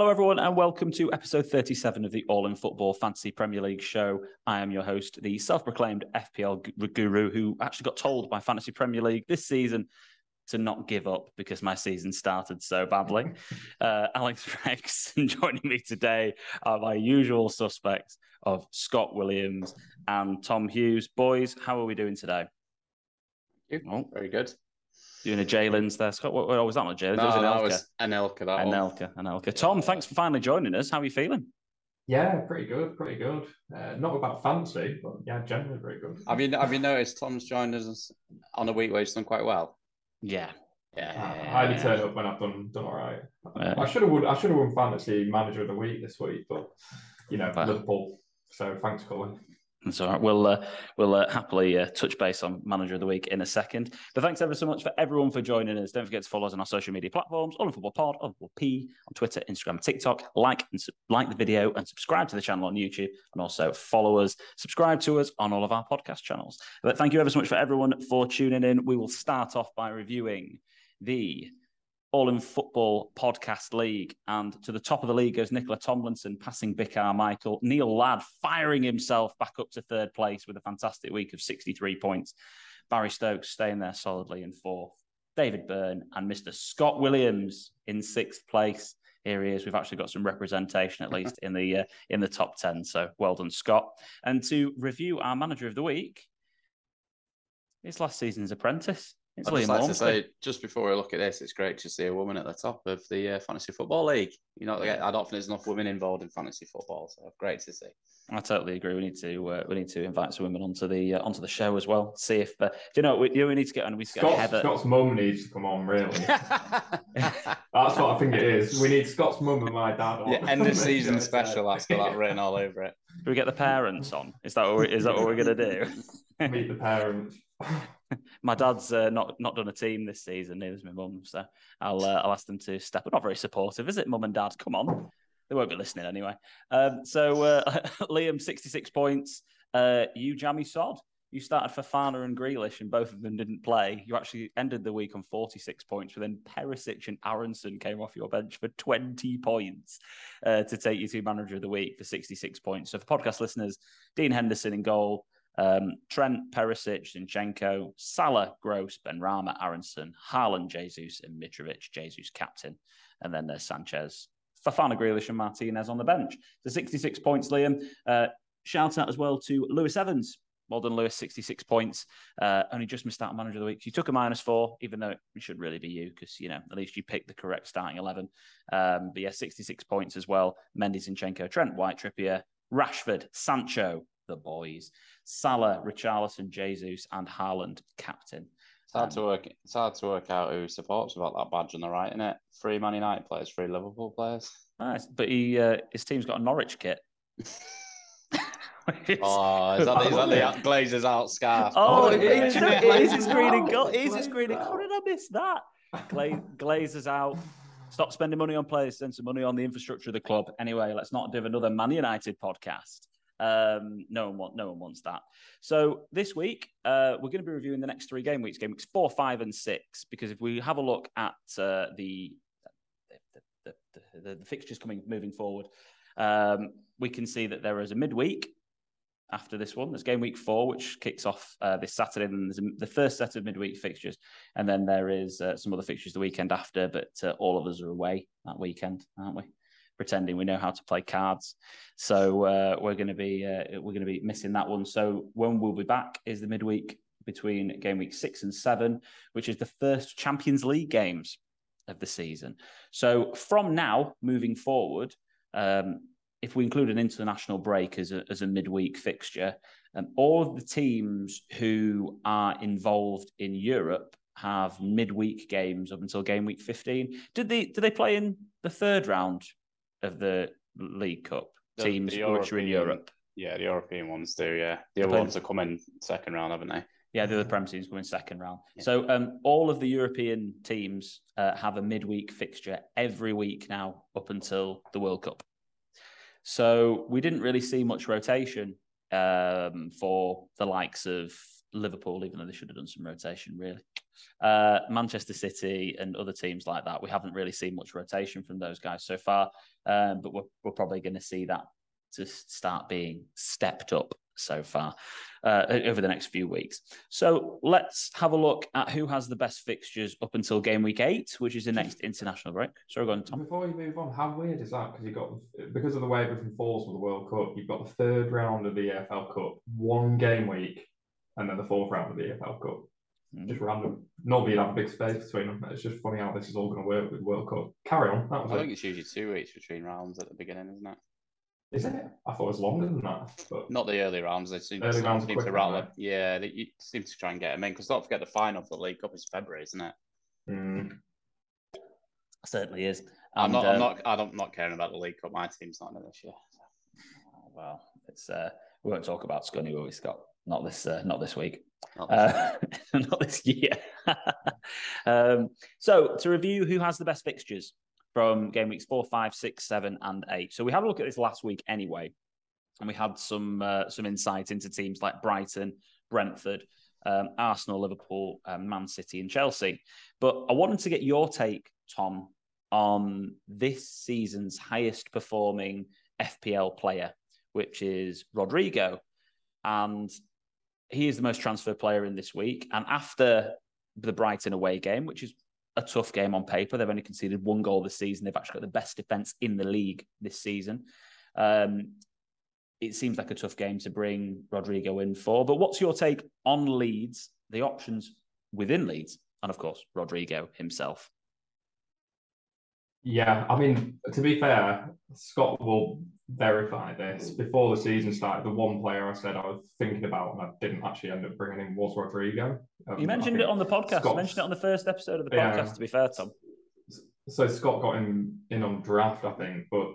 Hello, everyone, and welcome to episode 37 of the All in Football Fantasy Premier League show. I am your host, the self proclaimed FPL guru, who actually got told by Fantasy Premier League this season to not give up because my season started so badly. uh, Alex Rex, and joining me today are my usual suspects of Scott Williams and Tom Hughes. Boys, how are we doing today? Oh, very good doing a Jalen's there. Scott, what, what was that? Not Jalen's. No, it was, that was Anelka. That Anelka. Anelka. Tom, thanks for finally joining us. How are you feeling? Yeah, pretty good, pretty good. Uh, not about fancy, but yeah, generally very good. Have you have you noticed Tom's joined us on a week where he's done quite well? Yeah. Yeah, I only turn up when I've done done all right. Yeah. I should have won. I should have won fantasy manager of the week this week, but you know Liverpool. So thanks, Colin. That's all right. We'll uh, we'll uh, happily uh, touch base on Manager of the Week in a second. But thanks ever so much for everyone for joining us. Don't forget to follow us on our social media platforms: All Football Pod, All Football P on Twitter, Instagram, TikTok. Like and su- like the video and subscribe to the channel on YouTube, and also follow us, subscribe to us on all of our podcast channels. But thank you ever so much for everyone for tuning in. We will start off by reviewing the all in Football Podcast League. And to the top of the league goes Nicola Tomlinson passing Vic Michael. Neil Ladd firing himself back up to third place with a fantastic week of 63 points. Barry Stokes staying there solidly in fourth. David Byrne and Mr. Scott Williams in sixth place. Here he is. We've actually got some representation, at least in the uh, in the top ten. So well done, Scott. And to review our manager of the week, it's last season's apprentice. It's I'd just like to say, just before we look at this, it's great to see a woman at the top of the uh, fantasy football league. You know, I don't think there's enough women involved in fantasy football, so great to see. I totally agree. We need to uh, we need to invite some women onto the uh, onto the show as well. See if uh, do you know we, we need to get on. We need to get Scott's, Heather. Scott's mum needs to come on. Really, that's what I think it is. We need Scott's mum and my dad. On. Yeah, end of season special. That's got that written all over it. Do we get the parents on? Is that what we, is that what we're gonna do? Meet the parents. my dad's uh, not not done a team this season. Neither's my mum, so I'll uh, I'll ask them to step up. Not very supportive, is it, mum and dad? Come on, they won't be listening anyway. Um, so uh, Liam, sixty six points. Uh, you jammy sod. You started Fofana and Grealish, and both of them didn't play. You actually ended the week on 46 points, but then Perisic and Aaronson came off your bench for 20 points uh, to take you to manager of the week for 66 points. So, for podcast listeners, Dean Henderson in goal, um, Trent, Perisic, Zinchenko, Salah, Gross, Benrahma, Aaronson, Haaland, Jesus, and Mitrovic, Jesus captain. And then there's Sanchez, Fofana, Grealish, and Martinez on the bench. So 66 points, Liam. Uh, shout out as well to Lewis Evans. Well done, Lewis, 66 points. Uh, only just missed out on manager of the week. You took a minus four, even though it should really be you, because, you know, at least you picked the correct starting 11. Um, but yeah, 66 points as well. Mendy, Zinchenko, Trent, White, Trippier, Rashford, Sancho, the boys. Salah, Richarlison, Jesus, and Haaland, captain. It's hard um, to work. It's hard to work out who supports about that badge on the right, isn't it? Three Man United players, three Liverpool players. Nice, but he uh, his team's got a Norwich kit. oh, is that, is that the Glazers out scarf? Oh, oh it, it, it is his green and gold. It is his green and How did I miss that? Gla- Glazers out. Stop spending money on players, spend some money on the infrastructure of the club. Anyway, let's not do another Man United podcast. Um, no one want, no one wants that. So this week uh, we're going to be reviewing the next three game weeks, game weeks four, five, and six. Because if we have a look at uh, the, the, the, the, the fixtures coming moving forward, um, we can see that there is a midweek after this one. There's game week four, which kicks off uh, this Saturday, and there's the first set of midweek fixtures, and then there is uh, some other fixtures the weekend after. But uh, all of us are away that weekend, aren't we? Pretending we know how to play cards. So uh, we're going to be uh, we're going to be missing that one. So when we'll be back is the midweek between game week six and seven, which is the first Champions League games of the season. So from now moving forward, um, if we include an international break as a, as a midweek fixture, um, all of the teams who are involved in Europe have midweek games up until game week 15. Did they did they play in the third round of the League Cup the, teams the which are in Europe. Yeah, the European ones do. Yeah, the other ones are coming second round, haven't they? Yeah, the other Prem teams come in second round. Yeah. So um, all of the European teams uh, have a midweek fixture every week now up until the World Cup. So we didn't really see much rotation um, for the likes of Liverpool, even though they should have done some rotation, really. Uh, Manchester City and other teams like that, we haven't really seen much rotation from those guys so far, um, but we're, we're probably going to see that to start being stepped up so far uh, over the next few weeks. So let's have a look at who has the best fixtures up until game week eight, which is the next international break. Sorry, go on, Tom. Before you move on, how weird is that? Because you got because of the way everything falls with the World Cup, you've got the third round of the EFL Cup, one game week, and then the fourth round of the EFL Cup. Mm. Just random. Normally, you'd have a big space between them. It's just funny how this is all going to work with World Cup. Carry on. I it. think it's usually two weeks between rounds at the beginning, isn't it? Is it? I thought it was longer than that. But... Not the early rounds. They seem, early rounds seem to rattle. Yeah, they you seem to try and get them in because don't forget the final for the League Cup is February, isn't it? Mm. Certainly is. I'm not. I'm um, not. I'm not caring about the League Cup. My team's not in it this year. So. Well, it's. Uh, we won't talk about Scunny, will we, Scott? Not this. Uh, not this week. Not this, uh, not this year. um, so to review, who has the best fixtures? from game weeks four, five, six, seven, and eight. So we had a look at this last week anyway, and we had some uh, some insight into teams like Brighton, Brentford, um, Arsenal, Liverpool, um, Man City, and Chelsea. But I wanted to get your take, Tom, on this season's highest performing FPL player, which is Rodrigo, and he is the most transferred player in this week. And after the Brighton away game, which is a tough game on paper. They've only conceded one goal this season. They've actually got the best defense in the league this season. Um, it seems like a tough game to bring Rodrigo in for. But what's your take on Leeds, the options within Leeds, and of course, Rodrigo himself? Yeah, I mean, to be fair, Scott will verify this. Before the season started, the one player I said I was thinking about and I didn't actually end up bringing in was Rodrigo. Um, you mentioned it on the podcast. Scott, mentioned it on the first episode of the podcast, yeah, to be fair, Tom. So Scott got him in on draft, I think, but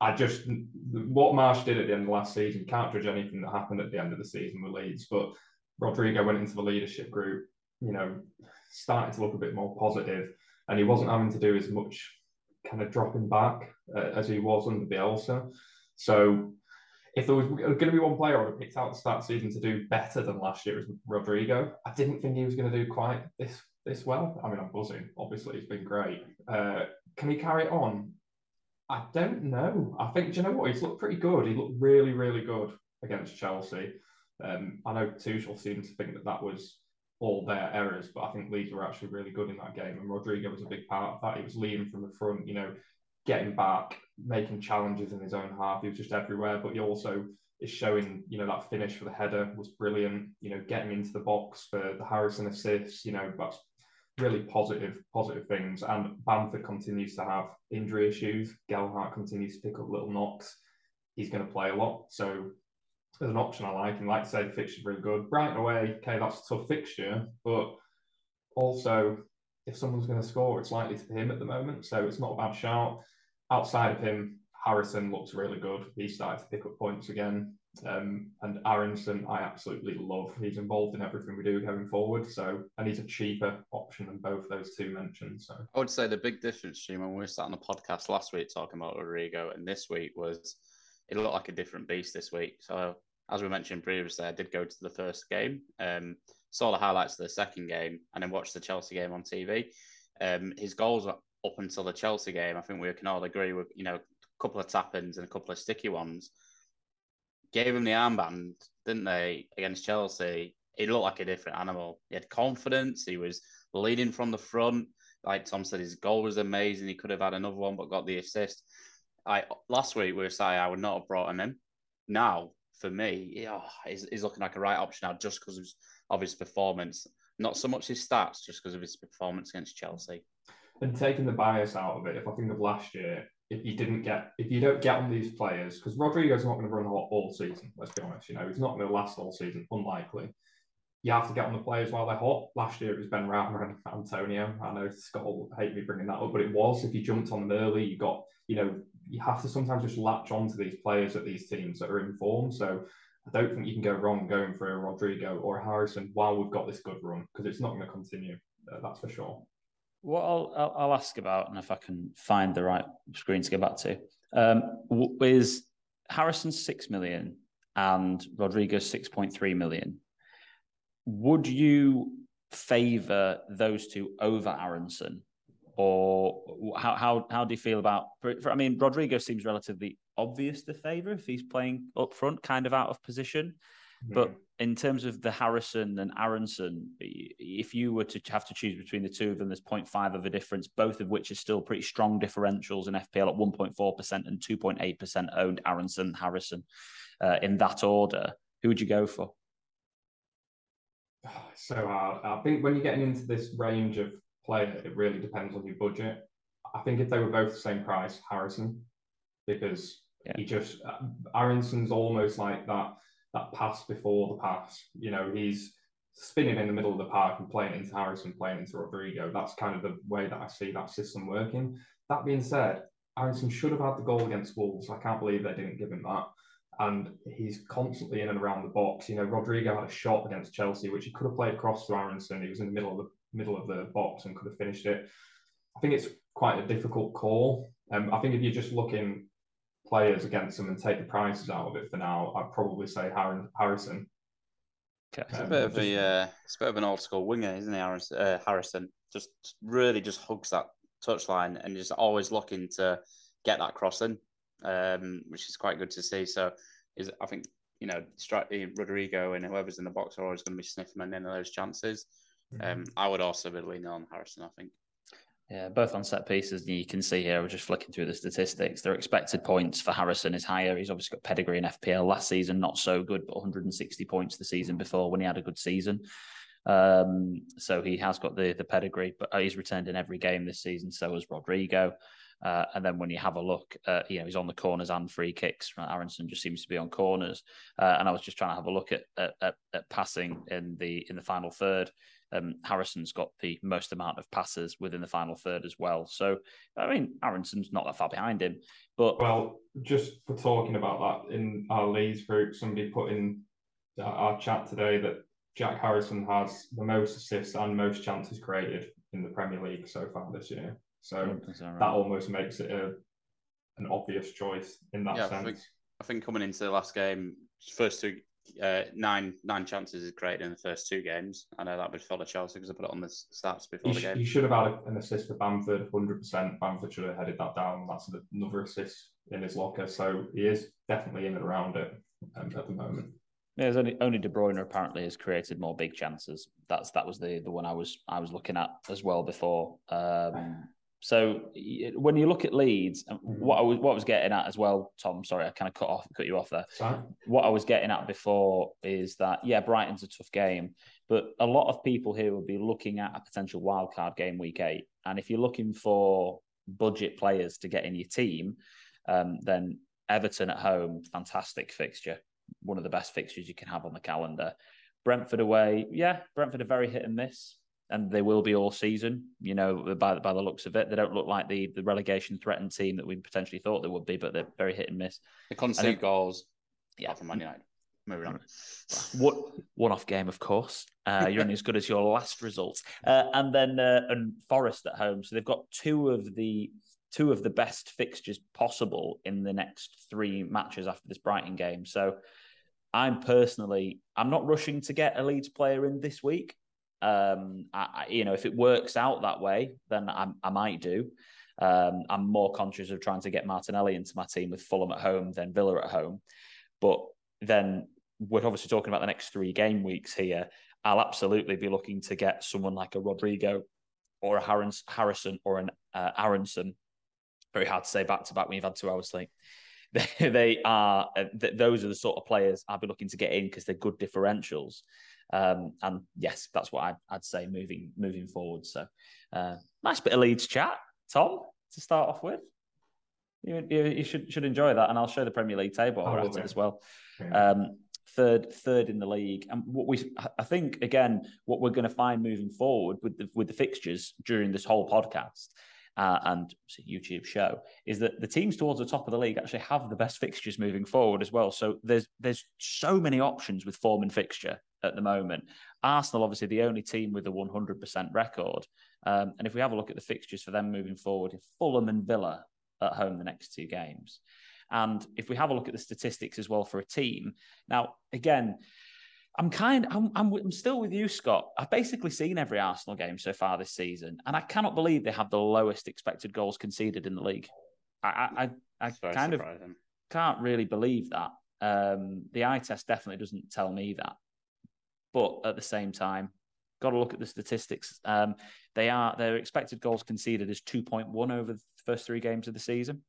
I just what Marsh did at the end of last season can't judge anything that happened at the end of the season with Leeds, but Rodrigo went into the leadership group, you know, starting to look a bit more positive, and he wasn't having to do as much kind of dropping back uh, as he was under Bielsa. So if there was going to be one player I would have picked out to start season to do better than last year, was Rodrigo. I didn't think he was going to do quite this this well. I mean, I'm buzzing. Obviously, he's been great. Uh, can he carry it on? I don't know. I think, do you know what? He's looked pretty good. He looked really, really good against Chelsea. Um, I know Tuchel seemed to think that that was all their errors, but I think Leeds were actually really good in that game, and Rodrigo was a big part of that. He was leading from the front, you know, getting back, making challenges in his own half. He was just everywhere, but he also is showing, you know, that finish for the header was brilliant. You know, getting into the box for the Harrison assists, you know, that's really positive, positive things. And Bamford continues to have injury issues. Gelhardt continues to pick up little knocks. He's going to play a lot, so as an option I like. And like I say, the fixture's really good. Brighton away, okay, that's a tough fixture, but also if someone's going to score, it's likely to be him at the moment. So it's not a bad shout. Outside of him, Harrison looks really good. He started to pick up points again. Um, and Aaronson, I absolutely love. He's involved in everything we do going forward. So, and he's a cheaper option than both those two mentioned. So, I would say the big difference, Jim, when we sat on the podcast last week talking about Rodrigo, and this week was it looked like a different beast this week. So as we mentioned previously, I did go to the first game, um, saw the highlights of the second game, and then watched the Chelsea game on TV. Um, his goals up until the Chelsea game, I think we can all agree with you know a couple of tap ins and a couple of sticky ones. Gave him the armband, didn't they, against Chelsea? He looked like a different animal. He had confidence. He was leading from the front. Like Tom said, his goal was amazing. He could have had another one, but got the assist. I last week we were saying I would not have brought him in. Now for me, yeah, he's, he's looking like a right option now just because of, of his performance. Not so much his stats, just because of his performance against Chelsea. And taking the bias out of it, if I think of last year, if you didn't get, if you don't get on these players, because Rodrigo's not going to run all, all season. Let's be honest, you know, he's not going to last all season, unlikely. You have to get on the players while they're hot. Last year it was Benrahma and Antonio. I know Scott will hate me bringing that up, but it was. If you jumped on them early, you got, you know, you have to sometimes just latch on to these players at these teams that are in form. So I don't think you can go wrong going for a Rodrigo or a Harrison while we've got this good run because it's not going to continue. Uh, that's for sure. What I'll, I'll, I'll, ask about, and if I can find the right screen to get back to, um, is Harrison six million and Rodrigo six point three million. would you favour those two over Aaronson? Or how, how, how do you feel about? For, I mean, Rodrigo seems relatively obvious to favour if he's playing up front, kind of out of position. Mm-hmm. But in terms of the Harrison and Aaronson, if you were to have to choose between the two of them, there's 0.5 of a difference, both of which are still pretty strong differentials in FPL at 1.4% and 2.8% owned Aaronson, Harrison. Uh, in that order, who would you go for? So hard. I think when you're getting into this range of player, it really depends on your budget. I think if they were both the same price, Harrison, because yeah. he just uh, Aaronson's almost like that that pass before the pass. You know, he's spinning in the middle of the park and playing into Harrison, playing into Rodrigo. That's kind of the way that I see that system working. That being said, Aaronson should have had the goal against Wolves. I can't believe they didn't give him that. And he's constantly in and around the box. You know, Rodrigo had a shot against Chelsea, which he could have played across to Aaronson. He was in the middle of the middle of the box and could have finished it. I think it's quite a difficult call. Um, I think if you're just looking players against them and take the prices out of it for now, I'd probably say Harrison. Okay. It's a bit of a uh, it's a bit of an old school winger, isn't he? Harrison, uh, Harrison just really just hugs that touchline and just always looking to get that crossing, um, which is quite good to see. So, is I think you know, Rodrigo and whoever's in the box are always going to be sniffing in those chances. Mm-hmm. Um, I would also be leaning on Harrison. I think. Yeah, both on set pieces. You can see here, we're just flicking through the statistics. Their expected points for Harrison is higher. He's obviously got pedigree in FPL. Last season, not so good, but 160 points the season before when he had a good season. Um, so he has got the the pedigree, but he's returned in every game this season. So has Rodrigo. Uh, and then when you have a look, uh, you know, he's on the corners and free kicks. Aaronson just seems to be on corners. Uh, and I was just trying to have a look at, at, at passing in the in the final third. Um, Harrison's got the most amount of passes within the final third as well. So, I mean, Aaronson's not that far behind him. But well, just for talking about that in our Leeds group, somebody put in our chat today that Jack Harrison has the most assists and most chances created in the Premier League so far this year. So that, right? that, almost makes it a, an obvious choice in that yeah, sense. I think, I think coming into the last game, first two uh, nine nine chances is created in the first two games. I know that would follow Chelsea because I put it on the stats before he the game. He should have had an assist for Bamford, hundred percent. Bamford should have headed that down. That's another assist in his locker. So he is definitely in and around it um, at the moment. Yeah, there's only only De Bruyne apparently has created more big chances. That's that was the the one I was I was looking at as well before. Um, so when you look at Leeds, mm-hmm. what I was what I was getting at as well, Tom. Sorry, I kind of cut off cut you off there. Sorry? What I was getting at before is that yeah, Brighton's a tough game, but a lot of people here will be looking at a potential wildcard game week eight, and if you're looking for budget players to get in your team, um, then Everton at home, fantastic fixture, one of the best fixtures you can have on the calendar. Brentford away, yeah, Brentford are very hit and miss and they will be all season. You know, by by the looks of it, they don't look like the the relegation threatened team that we potentially thought they would be, but they're very hit and miss. They concede goals. Yeah, from Man United. Moving on. What one off game, of course. Uh, you're only as good as your last result. Uh, and then uh, and Forest at home, so they've got two of the two of the best fixtures possible in the next three matches after this Brighton game. So. I'm personally, I'm not rushing to get a Leeds player in this week. Um, I, you know, if it works out that way, then I, I might do. Um, I'm more conscious of trying to get Martinelli into my team with Fulham at home than Villa at home. But then we're obviously talking about the next three game weeks here. I'll absolutely be looking to get someone like a Rodrigo or a Harrison or an uh, Aaronson. Very hard to say back to back when you've had two hours sleep. They, they are uh, th- those are the sort of players I'll be looking to get in because they're good differentials. Um, and yes, that's what I'd, I'd, say moving moving forward. So uh, nice bit of Leeds chat, Tom, to start off with. You, you, you should should enjoy that, and I'll show the Premier League table oh, after as well. Um, third third in the league, and what we I think again what we're going to find moving forward with the with the fixtures during this whole podcast. Uh, and YouTube show is that the teams towards the top of the league actually have the best fixtures moving forward as well. So there's there's so many options with form and fixture at the moment. Arsenal, obviously, the only team with a 100% record. Um, and if we have a look at the fixtures for them moving forward, Fulham and Villa at home the next two games. And if we have a look at the statistics as well for a team, now, again, I'm kind. I'm, I'm. I'm still with you, Scott. I've basically seen every Arsenal game so far this season, and I cannot believe they have the lowest expected goals conceded in the league. I, I, I kind of can't really believe that. Um, the eye test definitely doesn't tell me that, but at the same time, got to look at the statistics. Um, they are their expected goals conceded is 2.1 over the first three games of the season.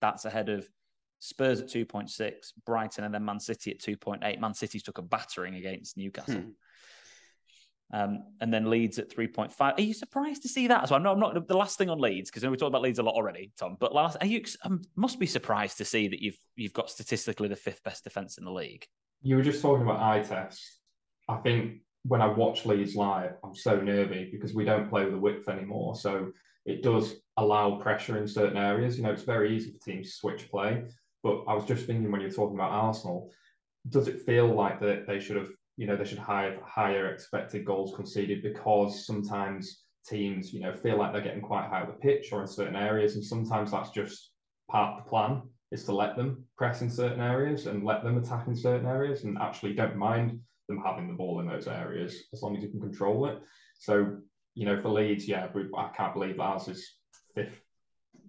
That's ahead of Spurs at 2.6, Brighton, and then Man City at 2.8. Man City's took a battering against Newcastle. Hmm. Um, and then Leeds at 3.5. Are you surprised to see that? So I'm not, I'm not the last thing on Leeds because we talked about Leeds a lot already, Tom. But last, are you I um, must be surprised to see that you've you've got statistically the fifth best defense in the league. You were just talking about eye test. I think when I watch Leeds live, I'm so nervy because we don't play with a width anymore. So it does allow pressure in certain areas. You know, it's very easy for teams to switch play. But I was just thinking when you're talking about Arsenal, does it feel like that they should have, you know, they should have higher expected goals conceded because sometimes teams, you know, feel like they're getting quite high at the pitch or in certain areas, and sometimes that's just part of the plan is to let them press in certain areas and let them attack in certain areas, and actually don't mind them having the ball in those areas as long as you can control it. So, you know, for Leeds, yeah, I can't believe ours is fifth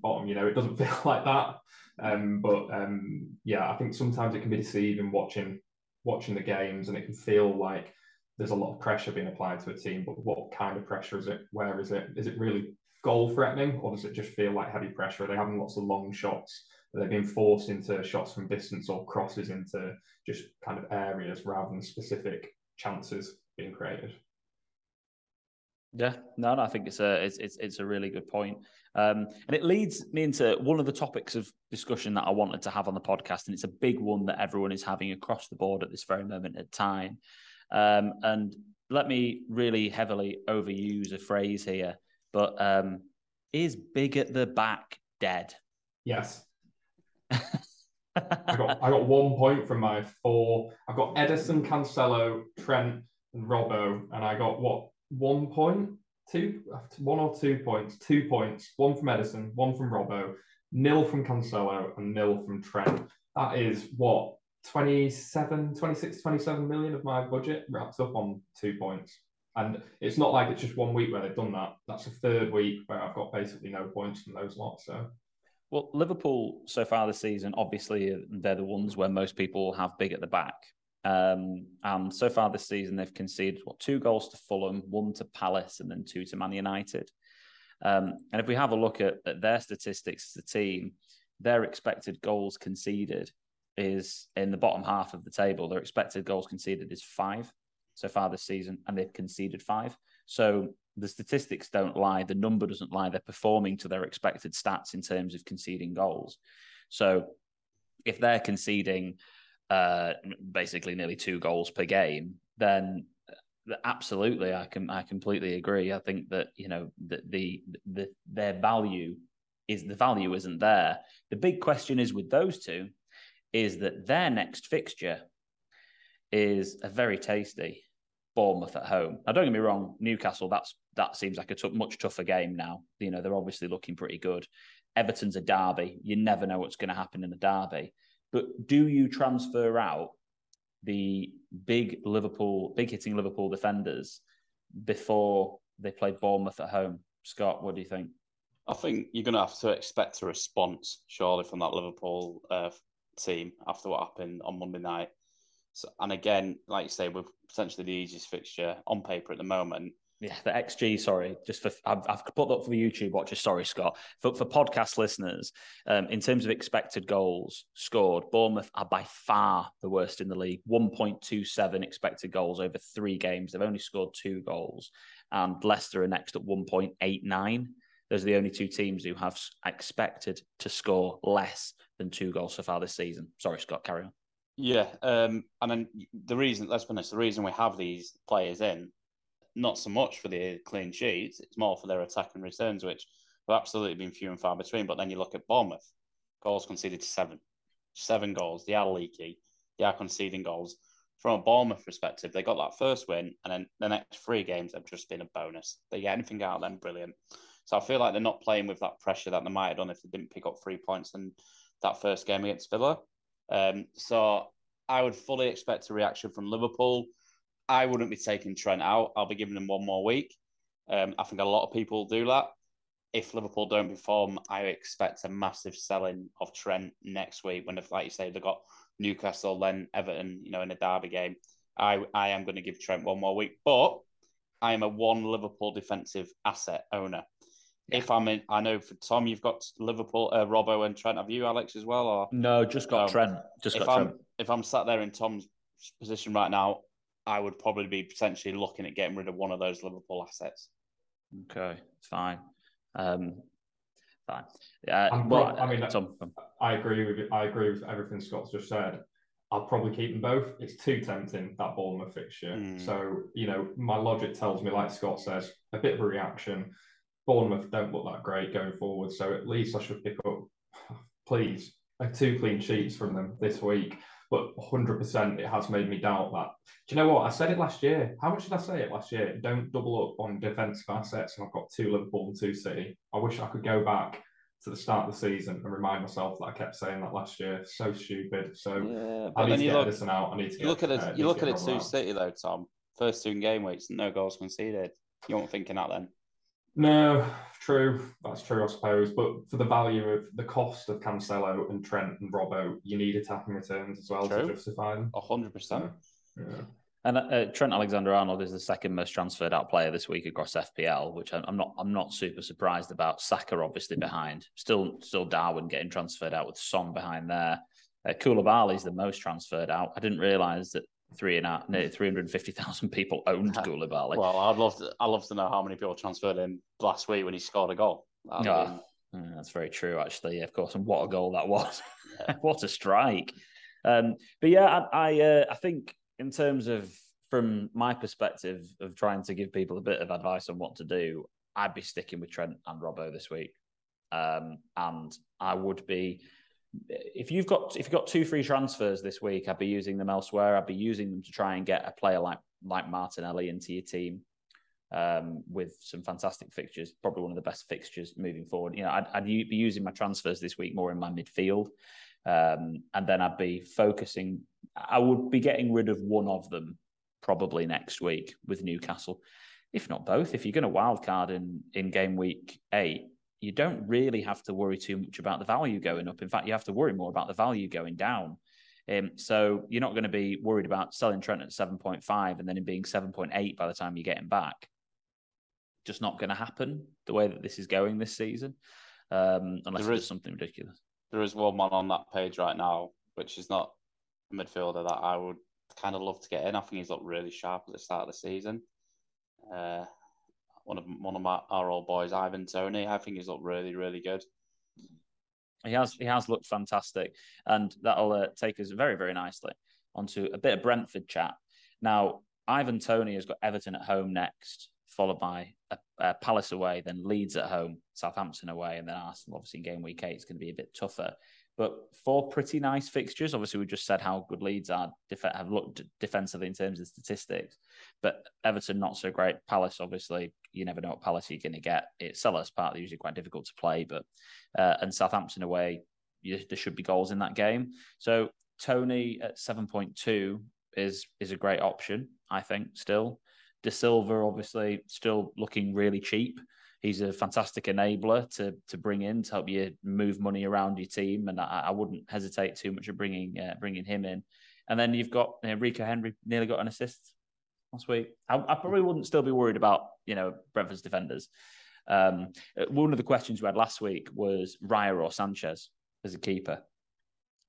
bottom. You know, it doesn't feel like that. Um, but um, yeah, I think sometimes it can be deceiving watching watching the games, and it can feel like there's a lot of pressure being applied to a team. But what kind of pressure is it? Where is it? Is it really goal threatening, or does it just feel like heavy pressure? Are they having lots of long shots? Are they being forced into shots from distance or crosses into just kind of areas rather than specific chances being created? Yeah, no, no, I think it's a it's it's, it's a really good point. Um, and it leads me into one of the topics of discussion that I wanted to have on the podcast, and it's a big one that everyone is having across the board at this very moment in time. Um, and let me really heavily overuse a phrase here, but um, is big at the back dead? Yes. I got I got one point from my four. I've got Ederson, Cancelo, Trent, and Robbo, and I got what one point two, one or two points, two points, one from Ederson, one from Robbo, nil from Cancelo, and nil from Trent. That is what 27, 26, 27 million of my budget wrapped up on two points. And it's not like it's just one week where they've done that. That's the third week where I've got basically no points from those lots. So, well, Liverpool so far this season, obviously, they're the ones where most people have big at the back. Um, and so far this season, they've conceded what two goals to Fulham, one to Palace, and then two to Man United. Um, and if we have a look at, at their statistics as a team, their expected goals conceded is in the bottom half of the table. Their expected goals conceded is five so far this season, and they've conceded five. So the statistics don't lie, the number doesn't lie. They're performing to their expected stats in terms of conceding goals. So if they're conceding uh, basically nearly two goals per game, then absolutely, I can I completely agree. I think that you know the the, the their value is the value isn't there. The big question is with those two is that their next fixture is a very tasty Bournemouth at home. Now, don't get me wrong, Newcastle. That's that seems like a t- much tougher game now. You know they're obviously looking pretty good. Everton's a derby. You never know what's going to happen in a derby. But do you transfer out the big Liverpool, big hitting Liverpool defenders before they play Bournemouth at home? Scott, what do you think? I think you're going to have to expect a response, surely, from that Liverpool uh, team after what happened on Monday night. So, and again, like you say, we're potentially the easiest fixture on paper at the moment. Yeah, the XG. Sorry, just for I've, I've put that for the YouTube watchers. Sorry, Scott. For for podcast listeners, um, in terms of expected goals scored, Bournemouth are by far the worst in the league. One point two seven expected goals over three games. They've only scored two goals, and Leicester are next at one point eight nine. Those are the only two teams who have expected to score less than two goals so far this season. Sorry, Scott. Carry on. Yeah, um, I mean the reason, let's be honest, the reason we have these players in not so much for the clean sheets, it's more for their attack and returns, which have absolutely been few and far between. But then you look at Bournemouth, goals conceded to seven, seven goals. They are leaky, they are conceding goals. From a Bournemouth perspective, they got that first win, and then the next three games have just been a bonus. They get anything out of them, brilliant. So I feel like they're not playing with that pressure that they might have done if they didn't pick up three points in that first game against Villa. Um, so I would fully expect a reaction from Liverpool. I wouldn't be taking Trent out. I'll be giving him one more week. Um, I think a lot of people do that. If Liverpool don't perform, I expect a massive selling of Trent next week. When, like you say, they've got Newcastle, then Everton, you know, in a derby game. I I am going to give Trent one more week, but I am a one Liverpool defensive asset owner. Yeah. If I'm in, I know for Tom, you've got Liverpool, uh, Robbo, and Trent. Have you, Alex, as well? Or no, just got Trent. Just if got I'm, Trent. If I'm sat there in Tom's position right now, I would probably be potentially looking at getting rid of one of those Liverpool assets. Okay, fine. Um, fine. Uh, well, I mean, Tom, I agree with I agree with everything Scott's just said. I'll probably keep them both. It's too tempting that Bournemouth fixture. Mm. So you know, my logic tells me, like Scott says, a bit of a reaction. Bournemouth don't look that great going forward, so at least I should pick up, please, two clean sheets from them this week. But 100%, it has made me doubt that. Do you know what? I said it last year. How much did I say it last year? Don't double up on defensive assets, and I've got two Liverpool and two City. I wish I could go back to the start of the season and remind myself that I kept saying that last year. So stupid. So yeah, I need to get look, this one out. I need to get, look at it. Uh, you look at it two City though, Tom. First two game weeks, no goals conceded. You weren't thinking that then. No, true. That's true, I suppose. But for the value of the cost of Cancelo and Trent and Robbo, you need attacking returns as well true. to justify them. hundred percent. Yeah. And uh, Trent Alexander-Arnold is the second most transferred out player this week across FPL, which I'm not. I'm not super surprised about. Saka obviously behind. Still, still Darwin getting transferred out with Son behind there. Uh, Koulibaly is the most transferred out. I didn't realise that three and out, nearly 350,000 people owned Koulibaly. Well, I'd love to. I'd love to know how many people transferred in last week when he scored a goal. Yeah, been... that's very true, actually. Of course, and what a goal that was! Yeah. what a strike! Um, but yeah, I I, uh, I think in terms of from my perspective of trying to give people a bit of advice on what to do, I'd be sticking with Trent and Robbo this week. Um, and I would be if you've got if you've got two free transfers this week, I'd be using them elsewhere. I'd be using them to try and get a player like like Martinelli into your team um, with some fantastic fixtures. Probably one of the best fixtures moving forward. You know, I'd, I'd be using my transfers this week more in my midfield, um, and then I'd be focusing I would be getting rid of one of them probably next week with Newcastle, if not both. If you're going to wildcard in in game week eight, you don't really have to worry too much about the value going up. In fact, you have to worry more about the value going down. Um, so you're not going to be worried about selling Trent at 7.5 and then him being 7.8 by the time you get him back. Just not going to happen the way that this is going this season, um, unless there is something ridiculous. There is one man on that page right now, which is not a midfielder that I would kind of love to get in. I think he's looked really sharp at the start of the season. Uh, one of one of my our old boys, Ivan Toney. I think he's looked really, really good. He has he has looked fantastic, and that'll uh, take us very, very nicely onto a bit of Brentford chat. Now, Ivan Toney has got Everton at home next, followed by a, a Palace away, then Leeds at home, Southampton away, and then Arsenal. Obviously, in game week eight, it's going to be a bit tougher but four pretty nice fixtures. Obviously, we just said how good Leeds are def- have looked defensively in terms of statistics, but Everton not so great. Palace, obviously, you never know what Palace you're going to get. It's Selhurst Park; they're usually quite difficult to play, but uh, and Southampton away, you, there should be goals in that game. So Toney at seven point two is is a great option, I think. Still, Dasilva obviously still looking really cheap he's a fantastic enabler to to bring in to help you move money around your team, and I, I wouldn't hesitate too much of bringing uh, bringing him in. And then you've got you Rico Henry nearly got an assist last week. I, I, probably wouldn't still be worried about you know Brentford's defenders. Um, one of the questions we had last week was Raya or Sanchez as a keeper.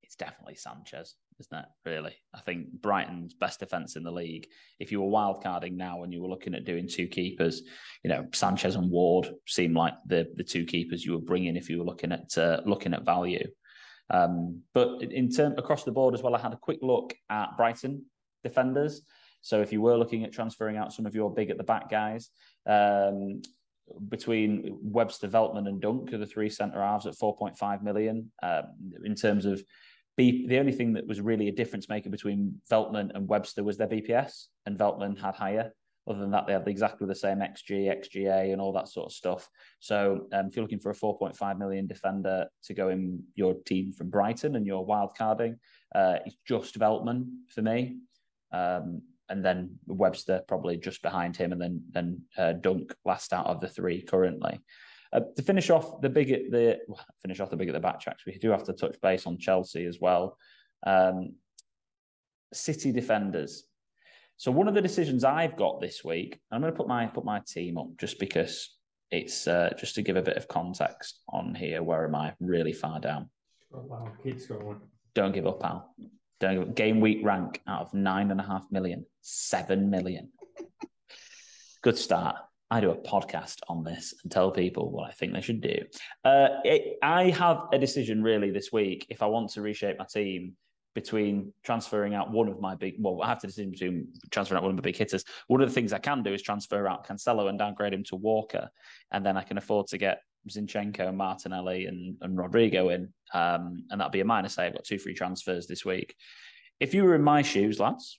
It's definitely Sanchez isn't it? Really, I think Brighton's best defense in the league. If you were wildcarding now and you were looking at doing two keepers, you know Sanchez and Ward seem like the the two keepers you would bring in if you were looking at uh, looking at value. Um, but in term across the board as well, I had a quick look at Brighton defenders. So if you were looking at transferring out some of your big at the back guys, um, between Webster, Veltman, and Dunk are the three centre halves at 4.5 million. Um, in terms of B, the only thing that was really a difference maker between Veltman and Webster was their BPS, and Veltman had higher. Other than that, they had exactly the same XG, XGA, and all that sort of stuff. So um, if you're looking for a 4.5 million defender to go in your team from Brighton and you're wildcarding, uh, it's just Veltman for me. Um, and then Webster probably just behind him, and then then uh, Dunk last out of the three currently. Uh, to finish off the big at the finish off the big at the back tracks, we do have to touch base on Chelsea as well. Um, City defenders. So one of the decisions I've got this week, I'm going to put my put my team up just because it's uh, just to give a bit of context on here. Where am I? Really far down. Oh, wow, keep going. Don't give up, pal. Don't give up. Game week rank out of nine and a half million, seven million. Good start. I do a podcast on this and tell people what I think they should do. Uh, it, I have a decision really this week if I want to reshape my team between transferring out one of my big, well, I have to decide between transferring out one of my big hitters. One of the things I can do is transfer out Cancelo and downgrade him to Walker, and then I can afford to get Zinchenko, Martinelli, and, and Rodrigo in, um, and that'd be a minus. I've got two free transfers this week. If you were in my shoes, lads,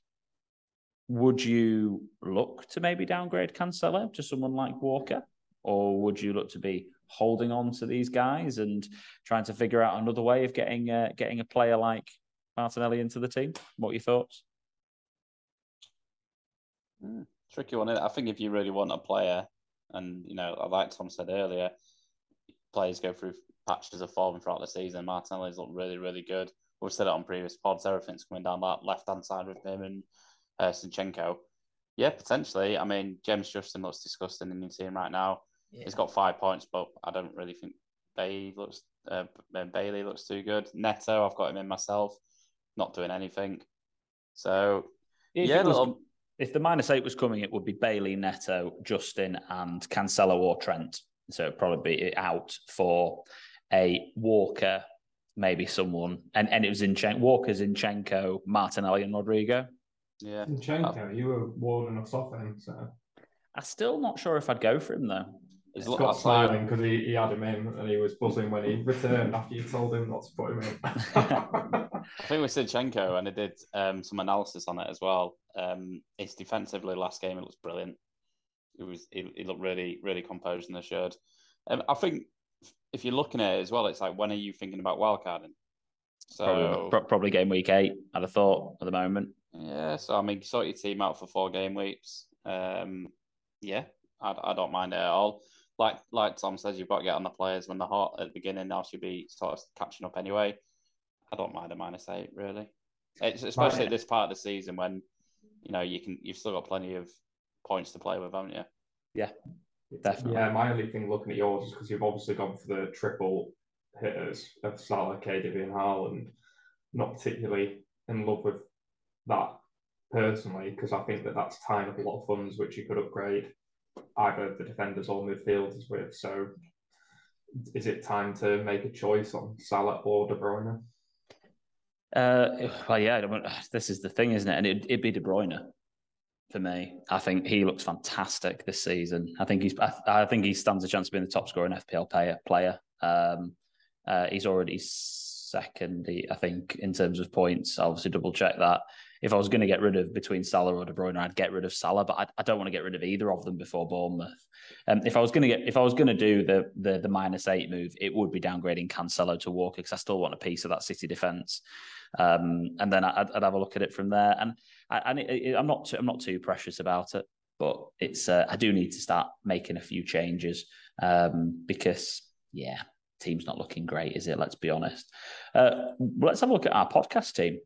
would you look to maybe downgrade Cancelo to someone like Walker, or would you look to be holding on to these guys and trying to figure out another way of getting getting a player like Martinelli into the team. What are your thoughts? Mm, tricky one. I think if you really want a player, and you know, like Tom said earlier, players go through patches of form throughout the season. Martinelli's looked really, really good. We've said it on previous pods. Everything's coming down that left hand side with him and uh, Zinchenko. Yeah, potentially. I mean, James Justin looks disgusting in your team right now. Yeah. He's got five points, but I don't really think Bailey looks uh, Bailey looks too good. Neto, I've got him in myself not doing anything. So if yeah, was, little... if the minus eight was coming, it would be Bailey, Neto, Justin, and Cancelo or Trent. So it'd probably be out for a Walker, maybe someone, and and it was in Walker, Zinchenko, Martinelli, and Rodrigo. Yeah, Zinchenko, you were warding us off him, so. I'm still not sure if I'd go for him though. He's got smiling because he, he had him in and he was buzzing when he returned after you told him not to put him in. I think with Zinchenko, and I did um, some analysis on it as well. Um, his defensively last game, it was brilliant. It was he, he looked really, really composed and assured. Um, I think if you're looking at it as well, it's like when are you thinking about wildcarding? So probably, probably game week eight. I'd have thought at the moment. Yeah, so I mean, sort your team out for four game weeks. Um, yeah, I, I don't mind it at all like like Tom says, you've got to get on the players when they're hot at the beginning. Now should be sort of catching up anyway. I don't mind a minus eight really, it's especially at this part of the season when you know you can you've still got plenty of points to play with, haven't you? Yeah, definitely. Yeah, my only thing looking at yours is because you've obviously gone for the triple hitters of Salah, KDB, and Haaland. Not particularly in love with that personally because I think that that's tying up a lot of funds which you could upgrade either the defenders or midfielders with. So is it time to make a choice on Salah or De Bruyne? Uh, well, yeah, this is the thing, isn't it? And it, it'd be De Bruyne for me. I think he looks fantastic this season. I think he's, I, I think he stands a chance of being the top scorer in FPL player. player. Um, uh, he's already second, I think, in terms of points. I'll obviously double check that if I was going to get rid of between Salah or De Bruyne, I'd get rid of Salah, but I, I don't want to get rid of either of them before Bournemouth. Um, if I was going to get, if I was going to do the, the the minus eight move, it would be downgrading Cancelo to Walker because I still want a piece of that City defense, um, and then I'd, I'd, have a look at it from there. And I, and it, it, I'm not too, I'm not too precious about it, but it's uh, I do need to start making a few changes um, because yeah, team's not looking great, is it? Let's be honest. Uh, let's have a look at our podcast team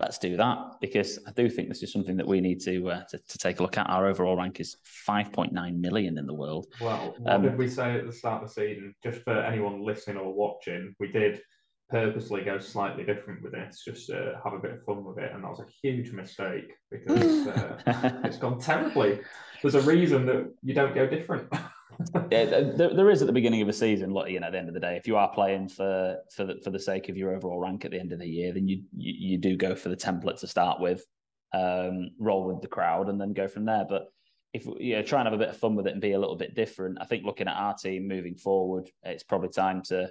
let's do that because I do think this is something that we need to uh, to, to, take a look at. Our overall rank is 5.9 million in the world. Well, what um, did we say at the start of the season? Just for anyone listening or watching, we did purposely go slightly different with this, just to have a bit of fun with it, and that was a huge mistake because uh, it's gone terribly. There's a reason that you don't go different. yeah, there, there is at the beginning of a season. Look, you know, at the end of the day, if you are playing for for the, for the sake of your overall rank at the end of the year, then you you, you do go for the template to start with, um, roll with the crowd, and then go from there. But if you know, try and have a bit of fun with it and be a little bit different, I think looking at our team moving forward, it's probably time to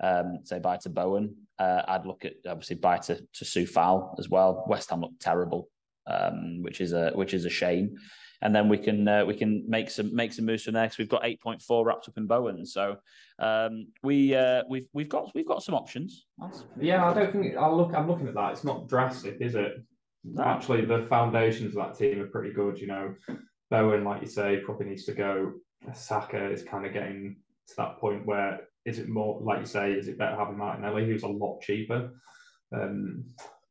um, say bye to Bowen. Uh, I'd look at obviously bye to to Coufal as well. West Ham look terrible, um, which is a which is a shame and then we can uh, we can make some make some moves from there. Because we've got eight point four wrapped up in Bowen, so um, we uh, we've we've got we've got some options. Yeah, I don't think I look. I'm looking at that. It's not drastic, is it? No. Actually, the foundations of that team are pretty good. You know, Bowen, like you say, probably needs to go. Saka is kind of getting to that point where is it more like you say, is it better having Martinelli, who's a lot cheaper? Um,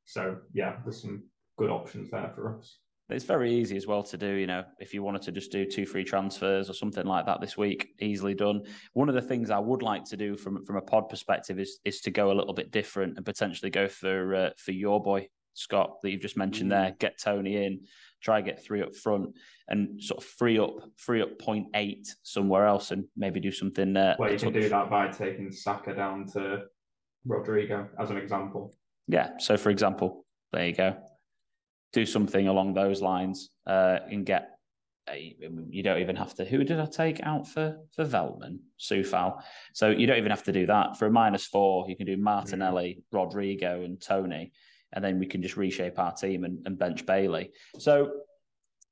so yeah, there's some good options there for us. It's very easy as well to do, you know, if you wanted to just do two free transfers or something like that this week, easily done. One of the things I would like to do from from a pod perspective is is to go a little bit different and potentially go for uh, for your boy Scott that you've just mentioned mm. there. Get Toney in, try get three up front, and sort of free up free up point eight somewhere else, and maybe do something. there. well, you can do that by taking Saka down to Rodrigo as an example. Yeah. So, for example, there you go. Do something along those lines uh, and get. A, you don't even have to. Who did I take out for for Veltman? Coufal. So you don't even have to do that for a minus four. You can do Martinelli, mm-hmm. Rodrigo, and Toney, and then we can just reshape our team and, and bench Bailey. So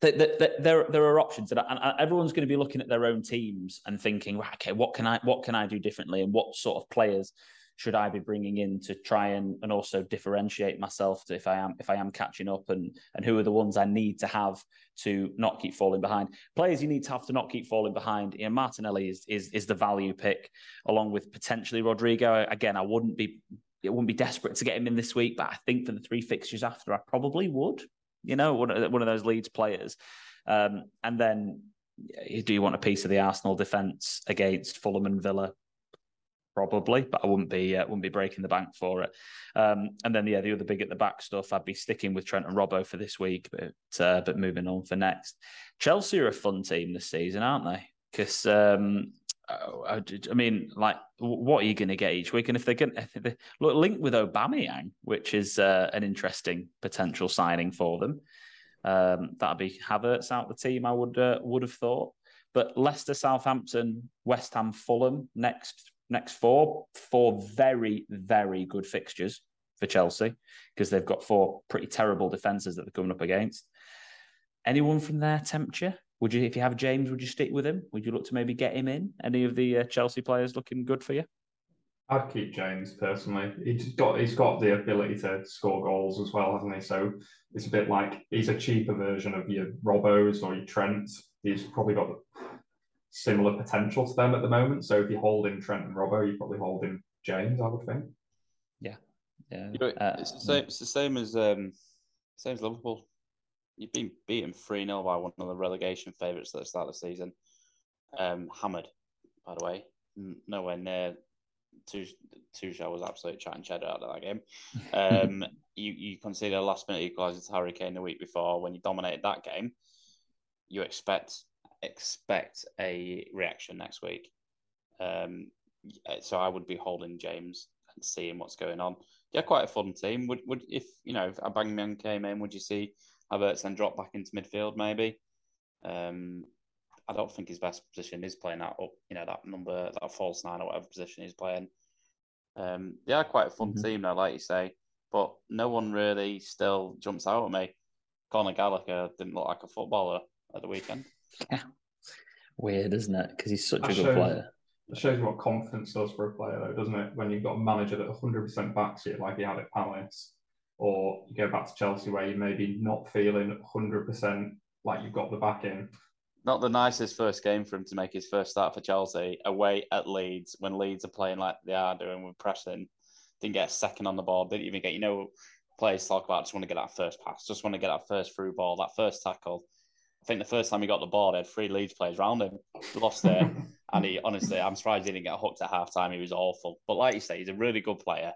the, the, the, there there are options, and, and everyone's going to be looking at their own teams and thinking, okay, what can I what can I do differently, and what sort of players should I be bringing in to try and, and also differentiate myself if I am if I am catching up and and who are the ones I need to have to not keep falling behind. Players you need to have to not keep falling behind. You know, Martinelli is is is the value pick along with potentially Rodrigo. Again, I wouldn't be it wouldn't be desperate to get him in this week, but I think for the three fixtures after, I probably would. You know, one of, one of those Leeds players. Um, and then, do you want a piece of the Arsenal defence against Fulham and Villa? probably, but I wouldn't be uh, wouldn't be breaking the bank for it. Um, and then yeah, the other big at the back stuff, I'd be sticking with Trent and Robbo for this week, but uh, but moving on for next. Chelsea are a fun team this season, aren't they? Because um, I, I, mean, like, what are you going to get each week? And if they're going to look linked with Aubameyang, which is uh, an interesting potential signing for them, um, that'd be Havertz out the team. I would uh, would have thought. But Leicester, Southampton, West Ham, Fulham next next four, four very, very good fixtures for Chelsea because they've got four pretty terrible defences that they're coming up against. Anyone from there tempt you? Would you, if you have James, would you stick with him? Would you look to maybe get him in? Any of the uh, Chelsea players looking good for you? I'd keep James personally. He's got he's got the ability to score goals as well, hasn't he? So it's a bit like he's a cheaper version of your Robbos or your Trent. He's probably got similar potential to them at the moment. So if you're holding Trent and Robbo, you're probably holding James, I would think. Yeah, yeah. You know, uh, it's the same. It's the same as um, same as Liverpool. You've been beaten three 0 by one of the relegation favourites at the start of the season. Um, hammered, by the way, nowhere near. Tuchel was absolute chatting cheddar out of that game. Um, you you consider a last minute equaliser to Harry Kane the week before when you dominated that game. You expect expect a reaction next week. Um, so I would be holding James and seeing what's going on. Yeah, quite a fun team. Would would if you know if Aubameyang came in, would you see Havertz then drop back into midfield maybe? Um, I don't think his best position is playing that up. You know that number, that false nine or whatever position he's playing. Um, yeah, quite a fun mm-hmm. team though, like you say. But no one really still jumps out at me. Conor Gallagher didn't look like a footballer at the weekend. Yeah. Weird, isn't it? Because he's such that a good shows, player. It shows what confidence does for a player, though, doesn't it? When you've got a manager that 100% backs you, like he had at Palace, or you go back to Chelsea where you're maybe not feeling 100% like you've got the backing. Not the nicest first game for him to make his first start for Chelsea away at Leeds when Leeds are playing like they are doing with pressing. Didn't get a second on the ball. Didn't even get, you know, players talk about just want to get that first pass, just want to get that first through ball, that first tackle. I think the first time he got the ball, he had three Leeds players around him. lost it. and he honestly, I'm surprised he didn't get hooked at half time. He was awful. But like you say, he's a really good player.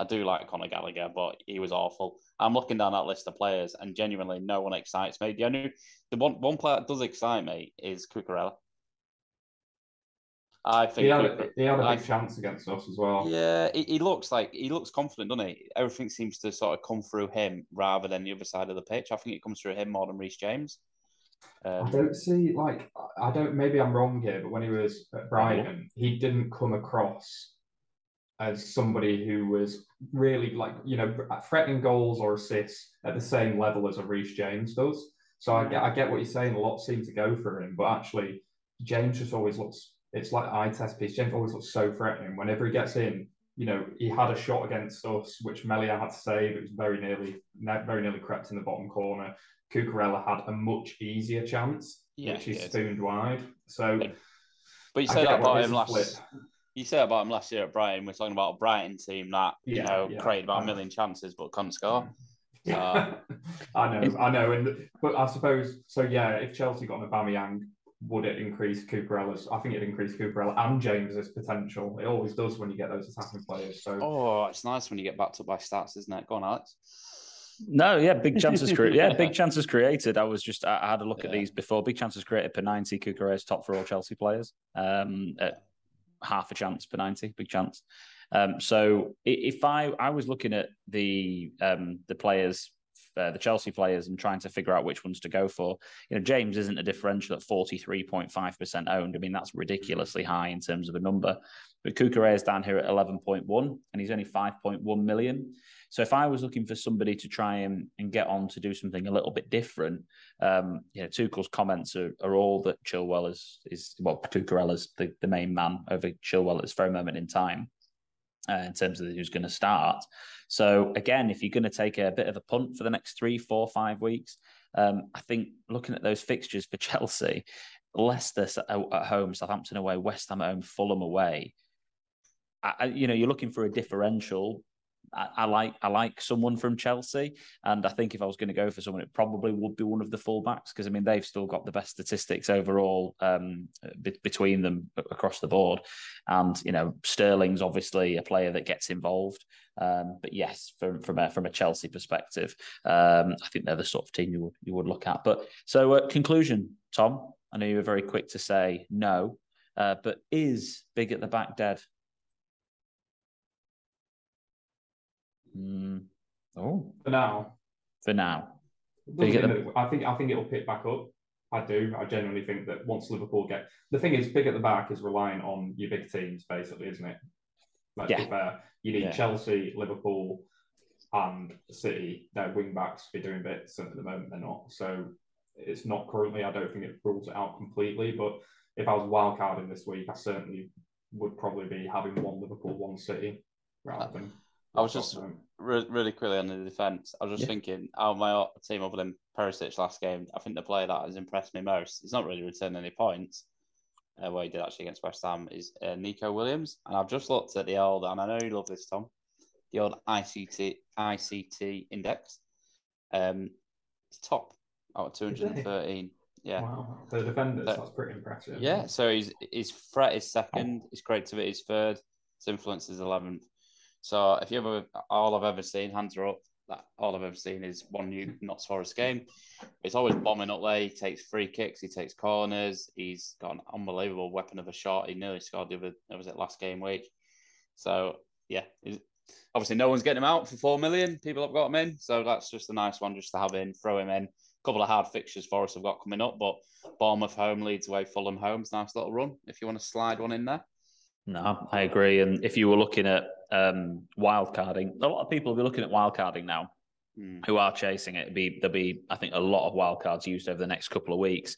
I do like Conor Gallagher, but he was awful. I'm looking down that list of players, and genuinely, no one excites me. The only the one one player that does excite me is Cucurella. I think he had, a, he had a big I, chance against us as well. Yeah, he, he, looks like he looks confident, doesn't he? Everything seems to sort of come through him rather than the other side of the pitch. I think it comes through him more than Reece James. Um, I don't see like I don't. Maybe I'm wrong here, but when he was at Brighton, he didn't come across as somebody who was really like you know threatening goals or assists at the same level as a Reece James does. So I get I get what you're saying. A lot seem to go for him, but actually James just always looks. It's like eye test piece. James always looks so threatening. Whenever he gets in, you know, he had a shot against us, which Meslier had to save. It was very nearly, very nearly crept in the bottom corner. Cucurella had a much easier chance, yeah, which he spooned wide. So, but you said that about him last. Split. You said about him last year at Brighton. We're talking about a Brighton team that you yeah, know yeah, created about a million chances but couldn't score. Yeah, I know, I know, and but I suppose so. Yeah, if Chelsea got an Aubameyang would it increase Cucurella's? I think it increase Cucurella and James's potential. It always does when you get those attacking players. So oh, it's nice when you get backed up by stats, isn't it? Go on, Alex. No, yeah, big chances created. Yeah, big chances created. I was just I had a look yeah. at these before. Big chances created per ninety. Cucurella's top for all Chelsea players. Um, half a chance per ninety. Big chance. Um, so if I I was looking at the um the players uh, the Chelsea players and trying to figure out which ones to go for. You know, James isn't a differential at 43.5% owned. I mean, that's ridiculously high in terms of a number. But Cucurella is down here at 11.1 and he's only 5.1 million. So if I was looking for somebody to try and, and get on to do something a little bit different, um, you know, Tuchel's comments are, are all that Chilwell is, is well, Cucurella's the, the main man over Chilwell at this very moment in time uh, in terms of who's going to start. So again, if you're going to take a bit of a punt for the next three, four, five weeks, um, I think looking at those fixtures for Chelsea, Leicester at home, Southampton away, West Ham at home, Fulham away. I, you know, you're looking for a differential. I, I, like I like someone from Chelsea, and I think if I was going to go for someone, it probably would be one of the fullbacks because I mean they've still got the best statistics overall um, be- between them across the board, and you know Sterling's obviously a player that gets involved. Um, but yes, from from a, from a Chelsea perspective, um, I think they're the sort of team you would you would look at. But so uh, conclusion, Tom. I know you were very quick to say no, uh, but is big at the back dead? Mm. Oh, for now. For now. The... I think I think it'll pick back up. I do. I genuinely think that once Liverpool get the thing is big at the back is relying on your big teams, basically, isn't it? Let's yeah. be fair. You need yeah. Chelsea, Liverpool, and City. Their wing backs be doing bits, and at the moment they're not. So it's not currently. I don't think it rules it out completely. But if I was wildcarding this week, I certainly would probably be having one Liverpool, one City, rather than I was just re- really quickly on the defence. I was just yeah. thinking, out of my team other than Perisic last game, I think the player that has impressed me most, he's not really returned any points, uh, what he did actually against West Ham, is uh, Neco Williams. And I've just looked at the old, and I know you love this, Tom, the old ICT ICT index. Um, it's top out of 213. Yeah. Wow. The defenders, so, that's pretty impressive. Yeah. So he's his threat is second, his creativity is third, his influence is 11th. So if you ever, all I've ever seen, hands are up, that all I've ever seen is one new not Forest game. It's always bombing up there. He takes free kicks, he takes corners. He's got an unbelievable weapon of a shot. He nearly scored the other, was it last game week? So yeah, obviously no one's getting him out for four million. People have got him in, so that's just a nice one just to have in, throw him in. A couple of hard fixtures for us have got coming up, but Bournemouth home, Leeds away, Fulham home. It's nice little run if you want to slide one in there. No, I agree. And if you were looking at um, wildcarding, a lot of people will be looking at wildcarding now mm. who are chasing it. Be there'll be, I think, a lot of wildcards used over the next couple of weeks.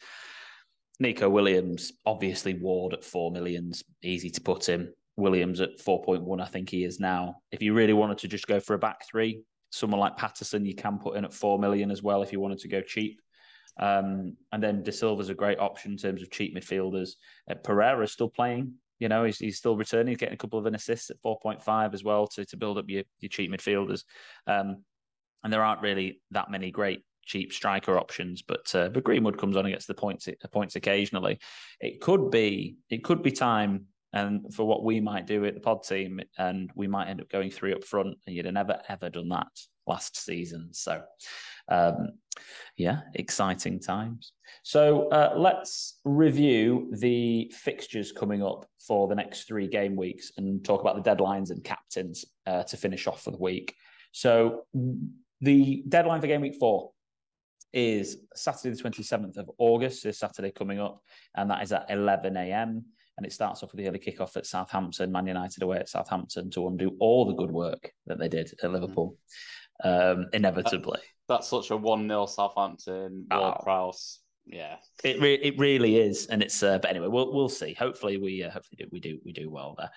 Neco Williams, obviously Ward at four millions, easy to put him. Williams at 4.1, I think he is now. If you really wanted to just go for a back three, someone like Patterson, you can put in at 4 million as well if you wanted to go cheap. Um, and then De Silva's a great option in terms of cheap midfielders. Uh, Pereira's still playing. You know, he's, he's still returning. He's getting a couple of an assists at 4.5 as well to, to build up your, your cheap midfielders. Um, and there aren't really that many great cheap striker options, but uh, but Greenwood comes on and gets the points the points occasionally. It could be it could be time and for what we might do at the pod team, and we might end up going three up front, and you'd have never ever done that last season. So, um, yeah, exciting times. So uh, let's review the fixtures coming up for the next three game weeks and talk about the deadlines and captains uh, to finish off for the week. So the deadline for game week four is Saturday, the 27th of August, this Saturday coming up, and that is at 11 a.m. And it starts off with the early kickoff at Southampton, Man United away at Southampton to undo all the good work that they did at Liverpool. Um, inevitably. That's such a one 0 Southampton. Ward Oh. Prowse. Yeah. It re- it really is, and it's. Uh, but anyway, we'll we'll see. Hopefully, we uh, hopefully we do we do well there.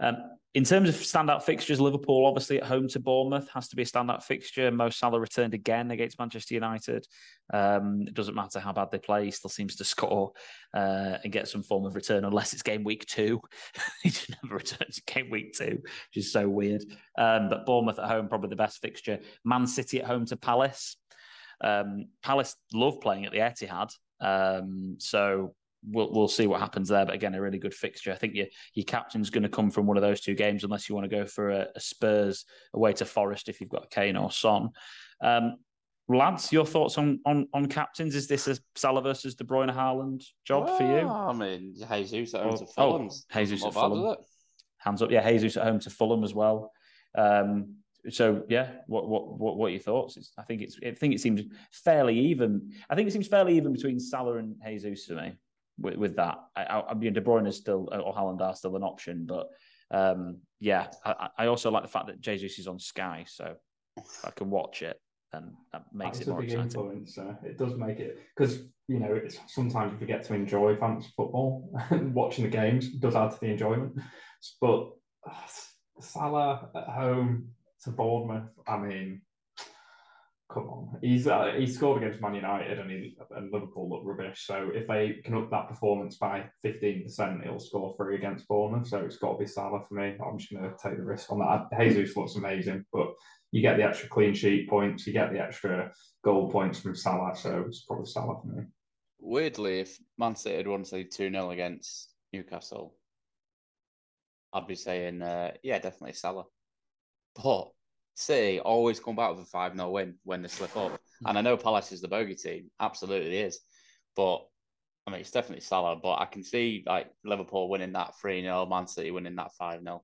Um, in terms of standout fixtures, Liverpool obviously at home to Bournemouth has to be a standout fixture. Mo Salah returned again against Manchester United. Um, it doesn't matter how bad they play; he still seems to score uh, and get some form of return, unless it's game week two. he just never returns game week two, which is so weird. Um, but Bournemouth at home probably the best fixture. Man City at home to Palace. Um, Palace love playing at the Etihad, um, so we'll we'll see what happens there. But again, a really good fixture. I think your your captain's going to come from one of those two games, unless you want to go for a, a Spurs away to Forest if you've got Kane or Son. Um, lads, your thoughts on on on captains? Is this a Salah versus De Bruyne Haaland job for you? I mean, Jesus at home Oh, to Fulham. oh, Jesus Not at Fulham. Hands up, yeah. Jesus at home to Fulham as well. Um, so yeah, what what what what are your thoughts? It's, I think it's I think it seems fairly even. I think it seems fairly even between Salah and Jesus to me with, with that. I, I, mean, De Bruyne is still or Haaland are still an option, but um, yeah, I, I also like the fact that Jesus is on Sky, so I can watch it, then that makes That's it more exciting. influence. Uh, it does make it because you know it's sometimes you forget to enjoy fantasy football and watching the games does add to the enjoyment. But uh, Salah at home to Bournemouth, I mean, come on, he's uh, he scored against Man United and, he, and Liverpool look rubbish. So if they can up that performance by fifteen percent, he'll score three against Bournemouth. So it's got to be Salah for me. I'm just going to take the risk on that. Jesus looks amazing, but you get the extra clean sheet points, you get the extra goal points from Salah, so it's probably Salah for me. Weirdly, if Man City had won, say, 2 0 against Newcastle, I'd be saying, uh, yeah, definitely Salah. But City always come back with a 5 0 win when they slip up. And I know Palace is the bogey team, absolutely is. But I mean, it's definitely Salah. But I can see like Liverpool winning that 3 0, Man City winning that 5 0.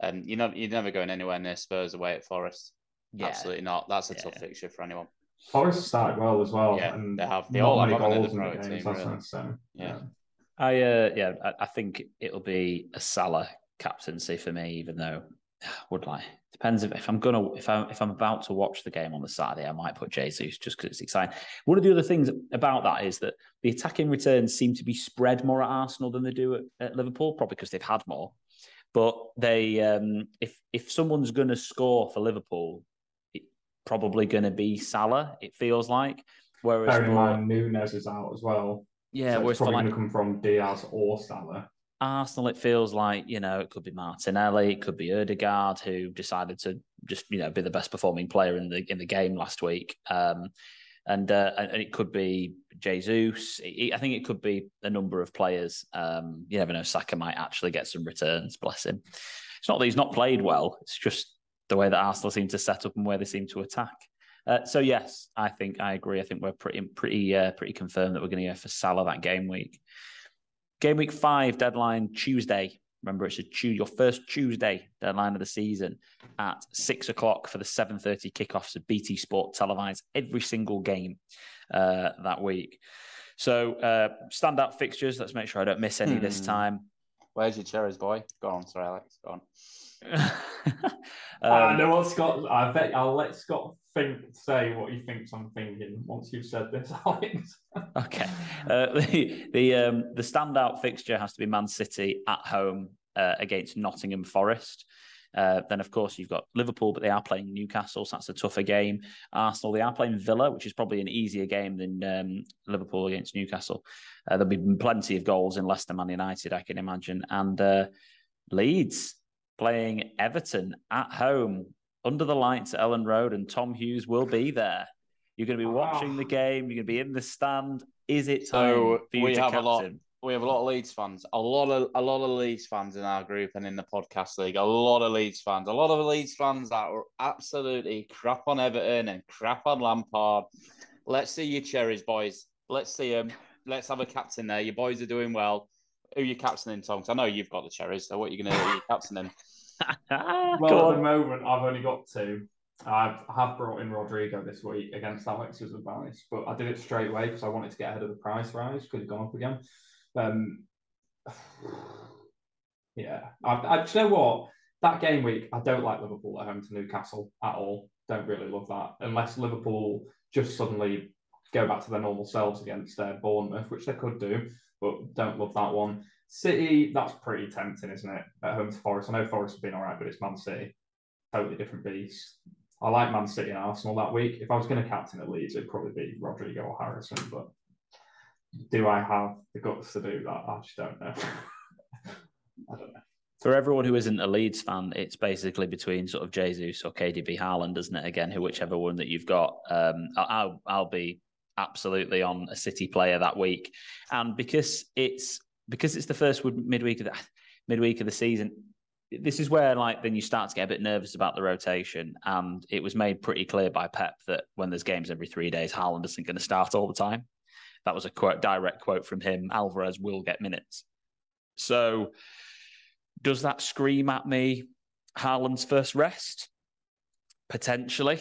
And you know, you're never going anywhere near Spurs away at Forest. Yeah, Absolutely not. That's a Yeah. tough fixture for anyone. Forest started well as well. Yeah, and they have- they all have, many haven't they, goals the in the throw-in games, team, really. it, so, Yeah. I uh, yeah, I, I think it'll be a Salah captaincy for me, even though would like depends if, if I'm gonna if I'm if I'm about to watch the game on the Saturday, I might put Jesus just because it's exciting. One of the other things about that is that the attacking returns seem to be spread more at Arsenal than they do at, at Liverpool, probably because they've had more. But they um, if if someone's gonna score for Liverpool, it's probably gonna be Salah. It feels like. Whereas Bearing in mind Nunez is out as well. yeah, so whereas it's probably like going to come from Diaz or Salah. Arsenal, it feels like you know it could be Martinelli, it could be Odegaard, who decided to just you know be the best performing player in the in the game last week, um, and uh, and it could be Jesus. It- I think it could be a number of players. Um, you never know. Saka might actually get some returns. Bless him. It's not that he's not played well. It's just the way that Arsenal seem to set up and where they seem to attack. Uh, so yes, I think I agree. I think we're pretty pretty uh, pretty confirmed that we're going to go for Salah that game week. Game week five deadline Tuesday. Remember, it's a your first Tuesday deadline of the season at six o'clock for the seven thirty kickoffs of BT Sport televised every single game uh, that week. So uh, standout fixtures. Let's make sure I don't miss any this Hmm. time. Where's your cherries, boy? Go on, sorry, Alex. Go on. I Um, know what Scott. I bet I'll let Scott think say what he thinks I'm thinking once you've said this, Alex. Okay. Uh, the the um, the standout fixture has to be Man City at home uh, against Nottingham Forest. Uh, then, of course, you've got Liverpool, but they are playing Newcastle, so that's a tougher game. Arsenal, they are playing Villa, which is probably an easier game than um, Liverpool against Newcastle. Uh, there'll be plenty of goals in Leicester Man United, I can imagine. And uh, Leeds playing Everton at home under the lights at Elland Road, and Tom Hughes will be there. You're going to be ah. watching the game. You're going to be in the stand. Is it time So for you we to have a lot. We have a lot of Leeds fans, a lot of a lot of Leeds fans in our group and in the podcast league. A lot of Leeds fans, a lot of Leeds fans that were absolutely crap on Everton and crap on Lampard. Let's see your cherries, boys. Let's see them. Let's have a captain there. Your boys are doing well. Who you captaining, Tom? 'Cause I know you've got the cherries. So what are you going to do? You're captaining. Well, go at the moment, I've only got two. I've, brought in Rodrigo this week against Alex's advice, but I did it straight away because I wanted to get ahead of the price rise because it's gone up again. Um, yeah, I, I, do you know what? That game week, I don't like Liverpool at home to Newcastle at all. don't really love that unless Liverpool just suddenly go back to their normal selves against their Bournemouth, which they could do, but don't love that one. City, that's pretty tempting, isn't it? At home to Forest. I know Forest have been all right, but it's Man City. Totally different beast. I like Man City and Arsenal that week. If I was going to captain at Leeds, it'd probably be Rodrigo or Harrison, but do I have the guts to do that? I just don't know. I don't know. For everyone who isn't a Leeds fan, it's basically between sort of Jesus or KDB Haaland, isn't it? Again, whichever one that you've got. Um, I'll I'll be absolutely on a City player that week, and because it's because it's the first midweek of the midweek of the season. This is where, like, then you start to get a bit nervous about the rotation, and it was made pretty clear by Pep that when there's games every three days, Haaland isn't going to start all the time. That was a quote, direct quote from him. Alvarez will get minutes. So, does that scream at me Haaland's first rest? Potentially.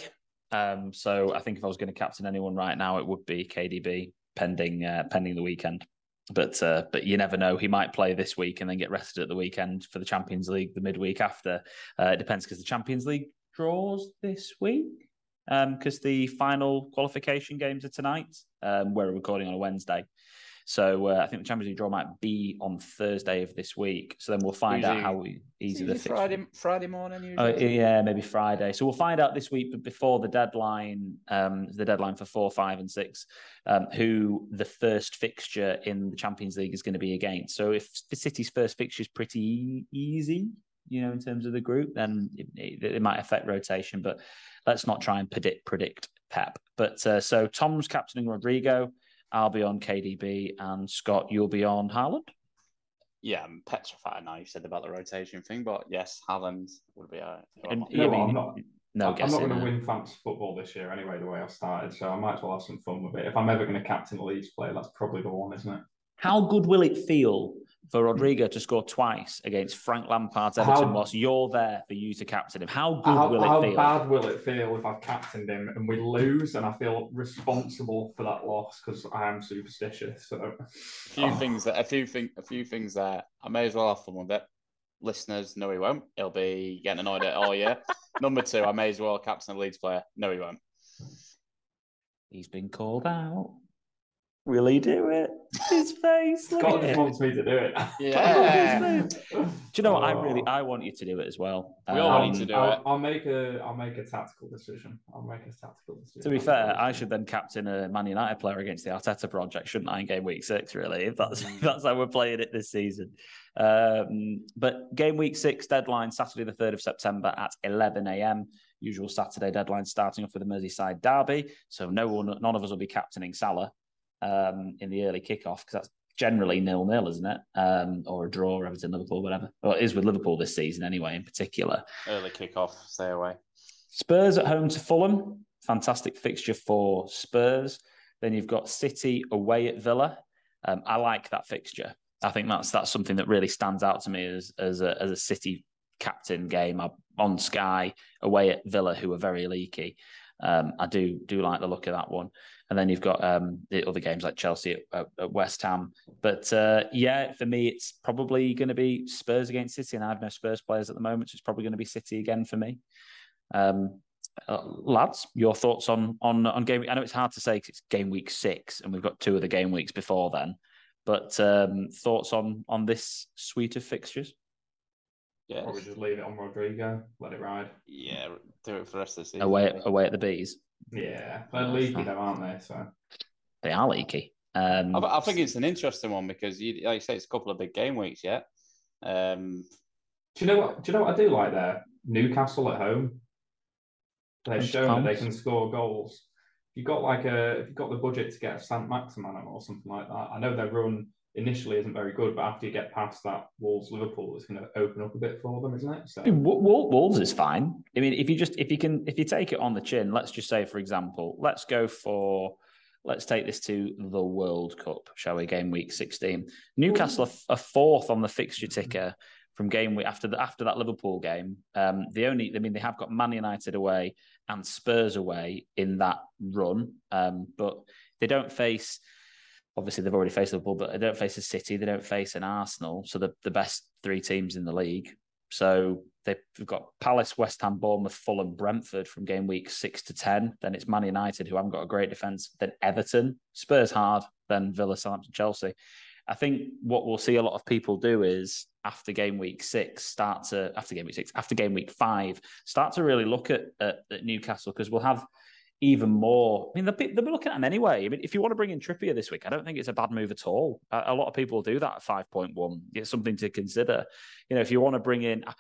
Um, so I think if I was going to captain anyone right now, it would be KDB, pending uh, pending the weekend. But uh, but you never know. He might play this week and then get rested at the weekend for the Champions League the midweek after. Uh, it depends because the Champions League draws this week because um, the final qualification games are tonight. Um, we're recording on a Wednesday. So uh, I think the Champions League draw might be on Thursday of this week. So then we'll find usually, out how easy the Friday Friday morning. Oh, yeah, maybe Friday. So we'll find out this week, but before the deadline, um, the deadline for four, five, and six, um, who the first fixture in the Champions League is going to be against. So if the City's first fixture is pretty easy, you know, in terms of the group, then it, it, it might affect rotation. But let's not try and predict predict Pep. But uh, so Tom's captaining Rodrigo. I'll be on KDB, and Scott, you'll be on Haaland. Yeah, I'm petrified now. You said about the rotation thing, but yes, Haaland would be. Uh, and, no, I'm not. No, I'm not going to win fantasy football this year anyway. The way I started, so I might as well have some fun with it. If I'm ever going to captain a Leeds player, that's probably the one, isn't it? How good will it feel for Rodrigo to score twice against Frank Lampard's Everton how, whilst you're there for you to captain him. How good how, will it how feel? How bad will it feel if I've captained him and we lose and I feel responsible for that loss because I am superstitious. So a few oh. things that a few thing a few things that I may as well have fun with it. Listeners, no, he won't. He'll be getting annoyed at all year. Number two, I may as well captain a Leeds player. No, he won't. He's been called out. Will he do it? His face. Scott just wants me to do it. Yeah. do you know what? I really, I want you to do it as well. We all um, want you to do I'll, it. I'll make a, I'll make a tactical decision. I'll make a tactical decision. To be fair, I should then captain a Man United player against the Arteta project, shouldn't I? In game week six, really, if that's if that's how we're playing it this season. Um, but game week six deadline Saturday the third of September at eleven a.m. Usual Saturday deadline starting off with the Merseyside derby. So no one, none of us will be captaining Salah um, in the early kickoff because that's generally nil nil, isn't it? Um, or a draw, Everton, Liverpool, whatever. Well, it is with Liverpool this season anyway, in particular. Early kickoff, stay away. Spurs at home to Fulham, fantastic fixture for Spurs. Then you've got City away at Villa. Um, I like that fixture. I think that's that's something that really stands out to me as as a, as a City captain game on Sky away at Villa, who are very leaky. Um, I do do like the look of that one and then you've got um, the other games like Chelsea at, at West Ham. But uh, yeah, for me, it's probably going to be Spurs against City, and I have no Spurs players at the moment, so it's probably going to be City again for me. Um, uh, lads, your thoughts on on on game? I know it's hard to say because it's game week six, and we've got two of the game weeks before then. But um, thoughts on on this suite of fixtures? Yeah, probably just leave it on Rodrigo, let it ride. Yeah, do it for the rest of the season. Away away at the bees. Yeah, they're leaky though, aren't they? So they are leaky. Um, I, I, think it's an interesting one because, you, like you say, it's a couple of big game weeks yet. Um, do you know what? Do you know what I do like there? Newcastle at home. They've shown that they can score goals. If you got like a, if you got the budget to get a Saint-Maximin or something like that, I know their run initially isn't very good, but after you get past that Wolves Liverpool, it's going to open up a bit for them, isn't it? So Wolves is fine. I mean, if you just if you can if you take it on the chin, let's just say, for example, let's go for let's take this to the World Cup, shall we? Game week sixteen, Newcastle are, are fourth on the fixture ticker from game week after the, after that Liverpool game. Um, the only, I mean, they have got Man United away and Spurs away in that run, um, but they don't face obviously they've already faced Liverpool, but they don't face a City, they don't face an Arsenal, so the the best three teams in the league. So they've got Palace, West Ham, Bournemouth, Fulham, Brentford from game week six to ten. Then it's Man United, who haven't got a great defense. Then Everton, Spurs hard. Then Villa, Southampton, Chelsea. I think what we'll see a lot of people do is after game week six, start to after game week six, after game week five, start to really look at, at, at Newcastle because we'll have even more. I mean, they'll be, they'll be looking at them anyway. I mean, if you want to bring in Trippier this week, I don't think it's a bad move at all. A, a lot of people do that at 5.1. It's something to consider. You know, if you want to bring in, i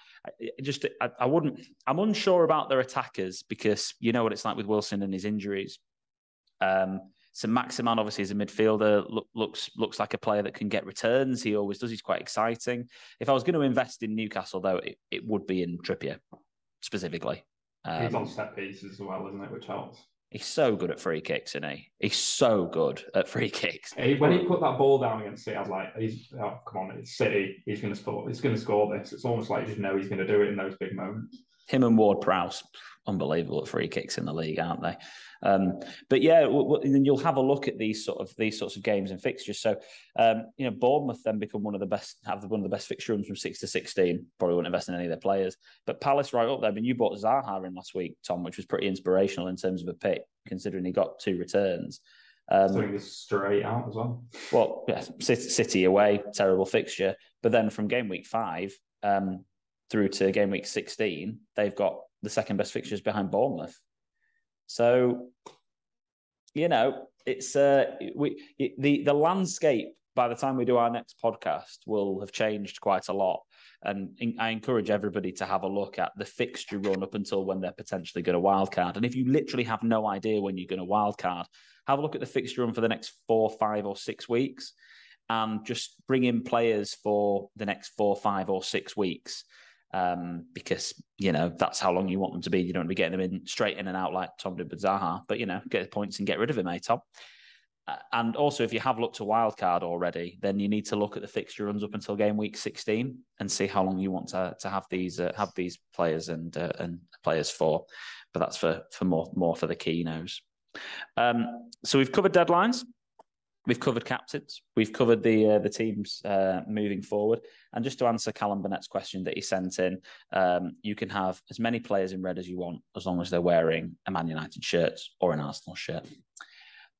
just I, I wouldn't, I'm unsure about their attackers because you know what it's like with Wilson and his injuries. Um, so Maximin obviously is a midfielder, look, looks looks like a player that can get returns. He always does. He's quite exciting. If I was going to invest in Newcastle, though, it, it would be in Trippier specifically. Um, he's on set pieces as well, isn't it? Which helps. He's so good at free kicks, isn't he? He's so good at free kicks. He, when he put that ball down against City, I was like, "He's oh, come on, it's City. He's going to score. He's going to score this." It's almost like you just know he's going to do it in those big moments. Him and Ward Prowse, unbelievable free kicks in the league, aren't they? Um, but yeah, w- w- you'll have a look at these sort of these sorts of games and fixtures. So um, you know, Bournemouth then become one of the best, have one of the best fixture runs from six to sixteen. Probably wouldn't invest in any of their players, but Palace right up there. I mean, you bought Zaha in last week, Tom, which was pretty inspirational in terms of a pick, considering he got two returns. Um, so straight out as well. Well, yeah, City away, terrible fixture. But then from game week five um, through to game week sixteen, they've got the second best fixtures behind Bournemouth. So, you know, it's uh, we the the landscape by the time we do our next podcast will have changed quite a lot. And I encourage everybody to have a look at the fixture run up until when they're potentially going to wildcard. And if you literally have no idea when you're going to wildcard, have a look at the fixture run for the next four, five, or six weeks, and just bring in players for the next four, five, or six weeks um, because you know that's how long you want them to be. You don't want to be getting them in straight in and out like Tom did with Zaha, but you know, get the points and get rid of him, eh, Tom? Uh, and also, if you have looked to wildcard already, then you need to look at the fixture runs up until game week 16 and see how long you want to, to have these uh, have these players and uh, and players for. But that's for for more more for the keynos. Um, so we've covered deadlines. We've covered captains. We've covered the uh, the teams uh, moving forward. And just to answer Callum Burnett's question that he sent in, um, you can have as many players in red as you want, as long as they're wearing a Man United shirt or an Arsenal shirt.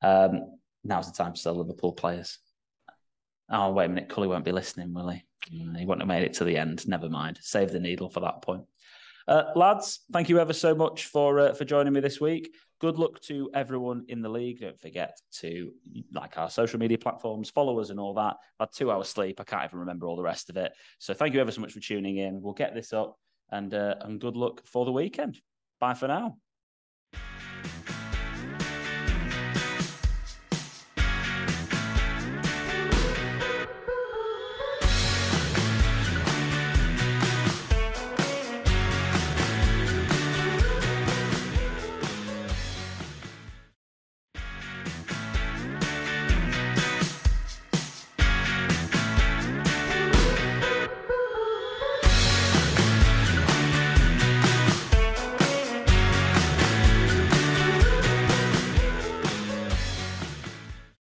Um, now's the time to sell Liverpool players. Oh wait a minute, Cully won't be listening, will he? Mm, he won't have made it to the end. Never mind. Save the needle for that point. Uh, lads, thank you ever so much for uh, for joining me this week good luck to everyone in the league. Don't forget to like our social media platforms, follow us, and all that. I had two hours sleep. I can't even remember all the rest of it. So thank you ever so much for tuning in. We'll get this up and uh, and good luck for the weekend. Bye for now.